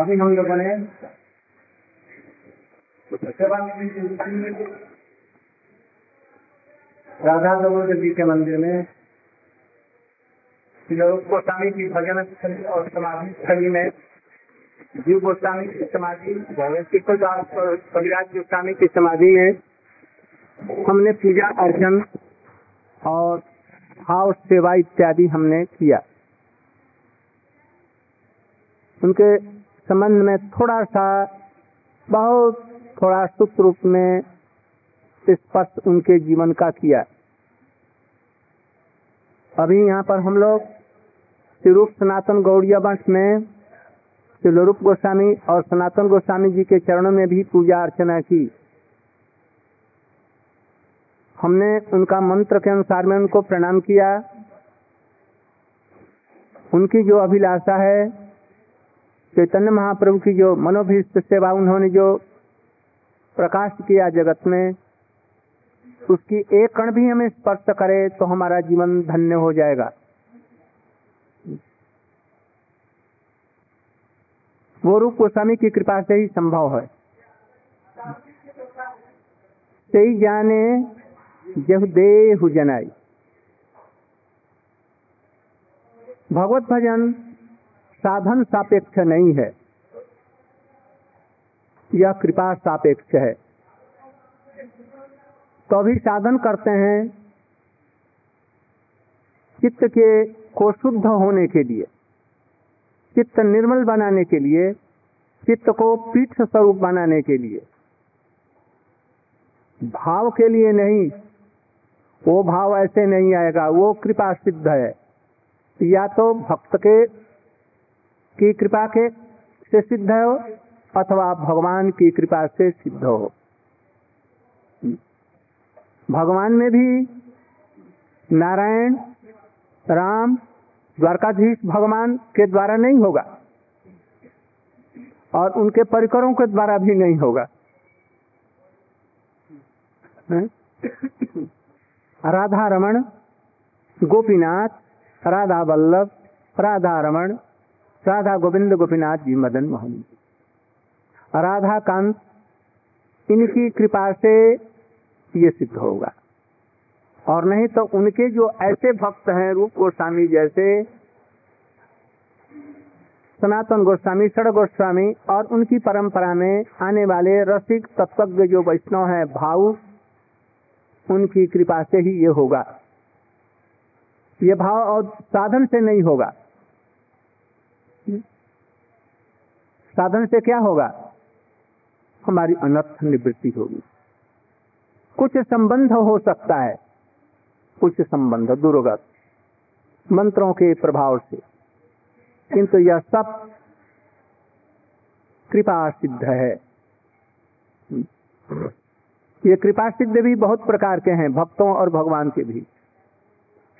अभी हम लोगों ने राधा दामोदर जी के मंदिर में गोस्वामी की भजन और समाधि स्थली में जीव गोस्वामी की समाधि कविराज गोस्वामी की समाधि में हमने पूजा अर्चन और हाउस सेवा इत्यादि हमने किया उनके संबंध में थोड़ा सा, बहुत थोड़ा सूत्र रूप में स्पष्ट उनके जीवन का किया अभी यहाँ पर हम लोग श्रीरूप सनातन गौड़िया वंश में श्रीरूप गोस्वामी और सनातन गोस्वामी जी के चरणों में भी पूजा अर्चना की। हमने उनका मंत्र के अनुसार में उनको प्रणाम किया। उनकी जो अभिलाषा है चैतन्य महाप्रभु की जो मनोभीष्ट सेवा उन्होंने जो प्रकाश किया जगत में, उसकी एक कण भी हमें स्पर्श करे तो हमारा जीवन धन्य हो जाएगा। वो रूप गोस्वामी की कृपा से ही संभव है। सही जाने जब देहु जनाई भगवत भजन साधन सापेक्ष नहीं है। यह कृपा सापेक्ष है। तो अभी साधन करते हैं चित्त के को शुद्ध होने के लिए, चित्त निर्मल बनाने के लिए, चित्त को पीठ स्वरूप बनाने के लिए। भाव के लिए नहीं, वो भाव ऐसे नहीं आएगा, वो कृपा सिद्ध है। या तो भक्त के की कृपा के से सिद्ध हो, अथवा भगवान की कृपा से सिद्ध हो। भगवान में भी नारायण, राम, द्वारकाधीश भगवान के द्वारा नहीं होगा, और उनके परिकरों के द्वारा भी नहीं होगा। राधा रमण, गोपीनाथ, राधा वल्लभ, राधा रमण राधा गोविंद गोपीनाथ जी मदन मोहन जी। राधा कांत, इनकी कृपा से ये सिद्ध होगा। और नहीं तो उनके जो ऐसे भक्त हैं रूप गोस्वामी जैसे सनातन गोस्वामी, षड गोस्वामी और उनकी परंपरा में आने वाले रसिक तत्वज्ञ जो वैष्णव है भाव उनकी कृपा से ही ये होगा। ये भाव और साधन से नहीं होगा। साधन से क्या होगा? हमारी अनर्थ निवृत्ति होगी। कुछ संबंध हो सकता है, कुछ संबंध दुर्गत, मंत्रों के प्रभाव से। किंतु यह सब कृपा सिद्ध है। ये कृपा सिद्ध भी बहुत प्रकार के हैं, भक्तों और भगवान के भी।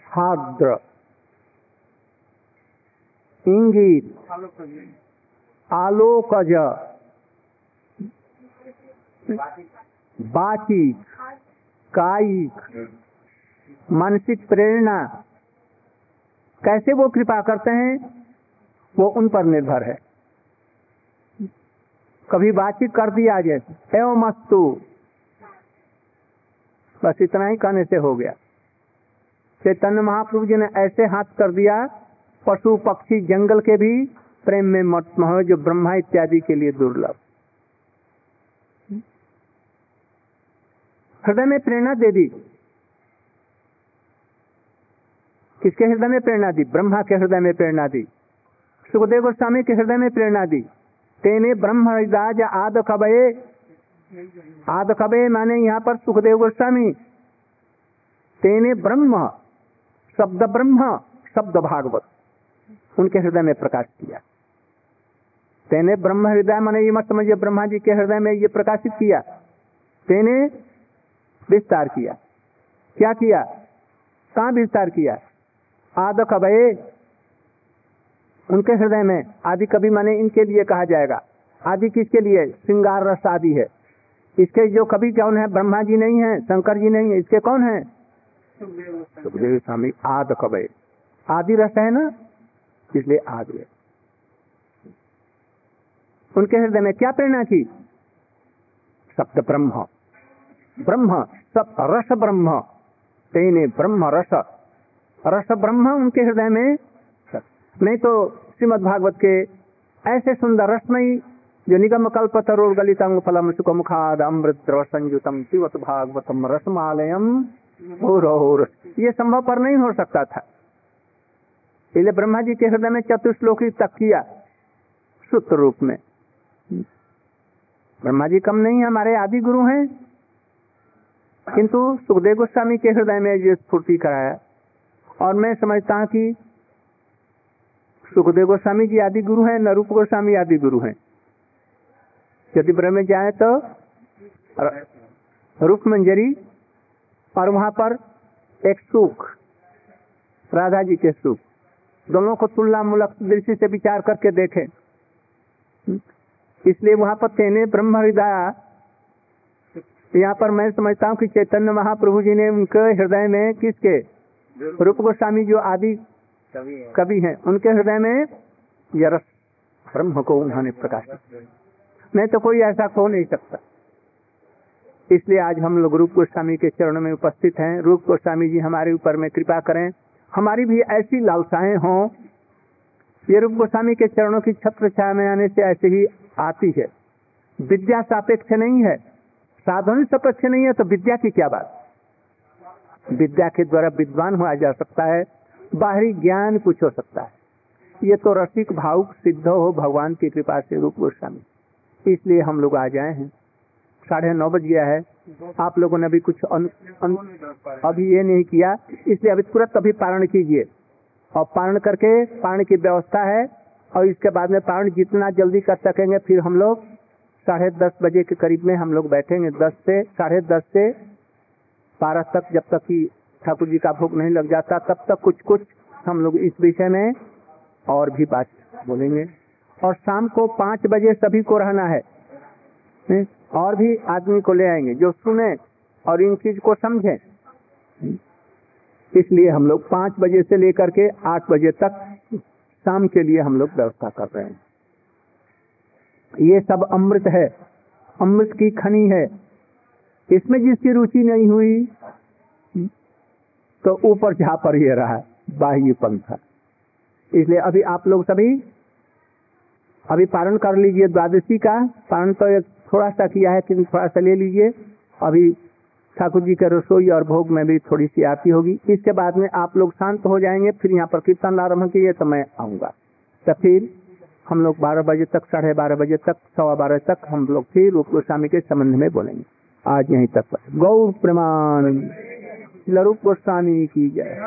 हाद्र इंगित आलोकज। बाचिक। कायिक। मानसिक प्रेरणा। कैसे वो कृपा करते हैं? वो उन पर निर्भर है। कभी बातचीत कर दिया जैसे एवं मस्तु। बस इतना ही कहने से हो गया। चैतन्य महाप्रभु जी ने ऐसे हाथ कर दिया, पशु पक्षी जंगल के भी प्रेम में मत हो, जो ब्रह्मा इत्यादि के लिए दुर्लभ। हृदय में प्रेरणा दे दी। किसके हृदय में प्रेरणा दी? ब्रह्मा के हृदय में प्रेरणा दी। सुखदेव गोस्वामी के हृदय में प्रेरणा दी। तेने ब्रह्म आद कबे। आद खबे माने यहाँ पर सुखदेव गोस्वामी। तेने ब्रह्म, शब्द ब्रह्म, शब्द भागवत उनके हृदय में प्रकाश किया। तेने ब्रह्म हृदय माने ये मत समझिए ब्रह्मा जी के हृदय में ये प्रकाशित किया। तेने विस्तार किया। क्या किया? कहा विस्तार किया? आद कबे उनके हृदय में। आदि कभी माने इनके लिए कहा जाएगा। आदि किसके लिए? श्रृंगार रस आदि है। इसके जो कवि कौन है? ब्रह्मा जी नहीं है शंकर जी नहीं है इसके कौन है? सुखदेव स्वामी आद कबे आदि रस है ना? इसलिए आदि है। उनके हृदय में क्या प्रेरणा थी? शब्द ब्रह्म। ब्रह्म सब रस ब्रह्म। तेने ब्रह्म रस। रस ब्रह्म उनके हृदय में? नहीं तो श्रीमद भागवत के ऐसे सुंदर रसमयी जो निगम कल्प तरुण गलितम फलम सुख मुखाद अमृत द्रव संयुतम शिवत भागवतम रसमालयम और ये संभव पर नहीं हो सकता था। इसलिए ब्रह्मा जी के हृदय में चतुश्लोकी तक किया। सूत्र रूप में। ब्रह्मा जी, कम नहीं, हमारे आदि गुरु हैं। किंतु सुखदेव गोस्वामी के हृदय में ये स्फूर्ति कराया। और मैं समझता हूँ कि सुखदेव गोस्वामी जी आदि गुरु हैं न रूप गोस्वामी आदि गुरु हैं। यदि ब्रह्म जाए तो रूप मंजरी और वहाँ पर एक सुख, राधा जी के सुख। दोनों को तुलना मूलक दृष्टि से विचार करके देखें। इसलिए वहाँ पर तेने ब्रह्म हृदय यहाँ पर मैं समझता हूँ कि चैतन्य महाप्रभु जी ने उनके हृदय में किसके? रूप गोस्वामी जो आदि कवि हैं। उनके हृदय में यरस ब्रह्म को उन्होंने प्रकाशित नहीं तो कोई ऐसा खो नहीं सकता। इसलिए आज हम लोग रूप गोस्वामी के चरणों में उपस्थित हैं। रूप गोस्वामी जी हमारे ऊपर में कृपा करें। हमारी भी ऐसी लालसाएँ हों। ये रूप गोस्वामी के चरणों की छत्र छाया में आने से ऐसे ही आती है। विद्या सापेक्ष नहीं है। साधन सापेक्ष नहीं है तो विद्या की क्या बात? विद्या के द्वारा विद्वान हुआ जा सकता है बाहरी ज्ञान कुछ हो सकता है। ये तो रसिक भावुक सिद्ध हो भगवान की कृपा से रूप गोस्वामी। इसलिए हम लोग आ जाए हैं। साढ़े नौ बज गया है। आप लोगों ने अभी कुछ अन, अन, अभी ये नहीं किया। इसलिए अभी तुरंत अभी पारण कीजिए। और पारण करके पारण की व्यवस्था है। और इसके बाद में पारण जितना जल्दी कर सकेंगे, फिर हम लोग साढ़े दस बजे के करीब में हम लोग बैठेंगे। दस से, साढ़े दस से बारह तक जब तक कि ठाकुर जी का भोग नहीं लग जाता, तब तक कुछ कुछ हम लोग इस विषय में और भी बात बोलेंगे। और शाम को पाँच बजे सभी को रहना है। और भी आदमी को ले आएँगे जो सुने और इन चीज़ को समझे। इसलिए हम लोग पाँच बजे से लेकर के आठ बजे तक शाम के लिए हम लोग व्यवस्था कर रहे हैं। ये सब अमृत है। अमृत की खनी है। इसमें जिसकी रुचि नहीं हुई तो ऊपर जहाँ पर ये रहा बाह्य पंथ इसलिए अभी आप लोग सभी, अभी पारण कर लीजिए द्वादशी का। पारण तो एक थोड़ा सा किया है कि थोड़ा सा ले लीजिए। अभी ठाकुर जी के रसोई और भोग में भी थोड़ी सी आती होगी। इसके बाद में आप लोग शांत हो जाएँगे, फिर यहाँ पर कीर्तन आरंभ किए तो मैं आऊँगा। तो फिर हम लोग बारह बजे तक, साढ़े बारह बजे तक, सवा बारह तक हम लोग फिर रूप गोस्वामी के संबंध में बोलेंगे। आज यहीं तक गौर प्रमाण। रूप गोस्वामी की जय।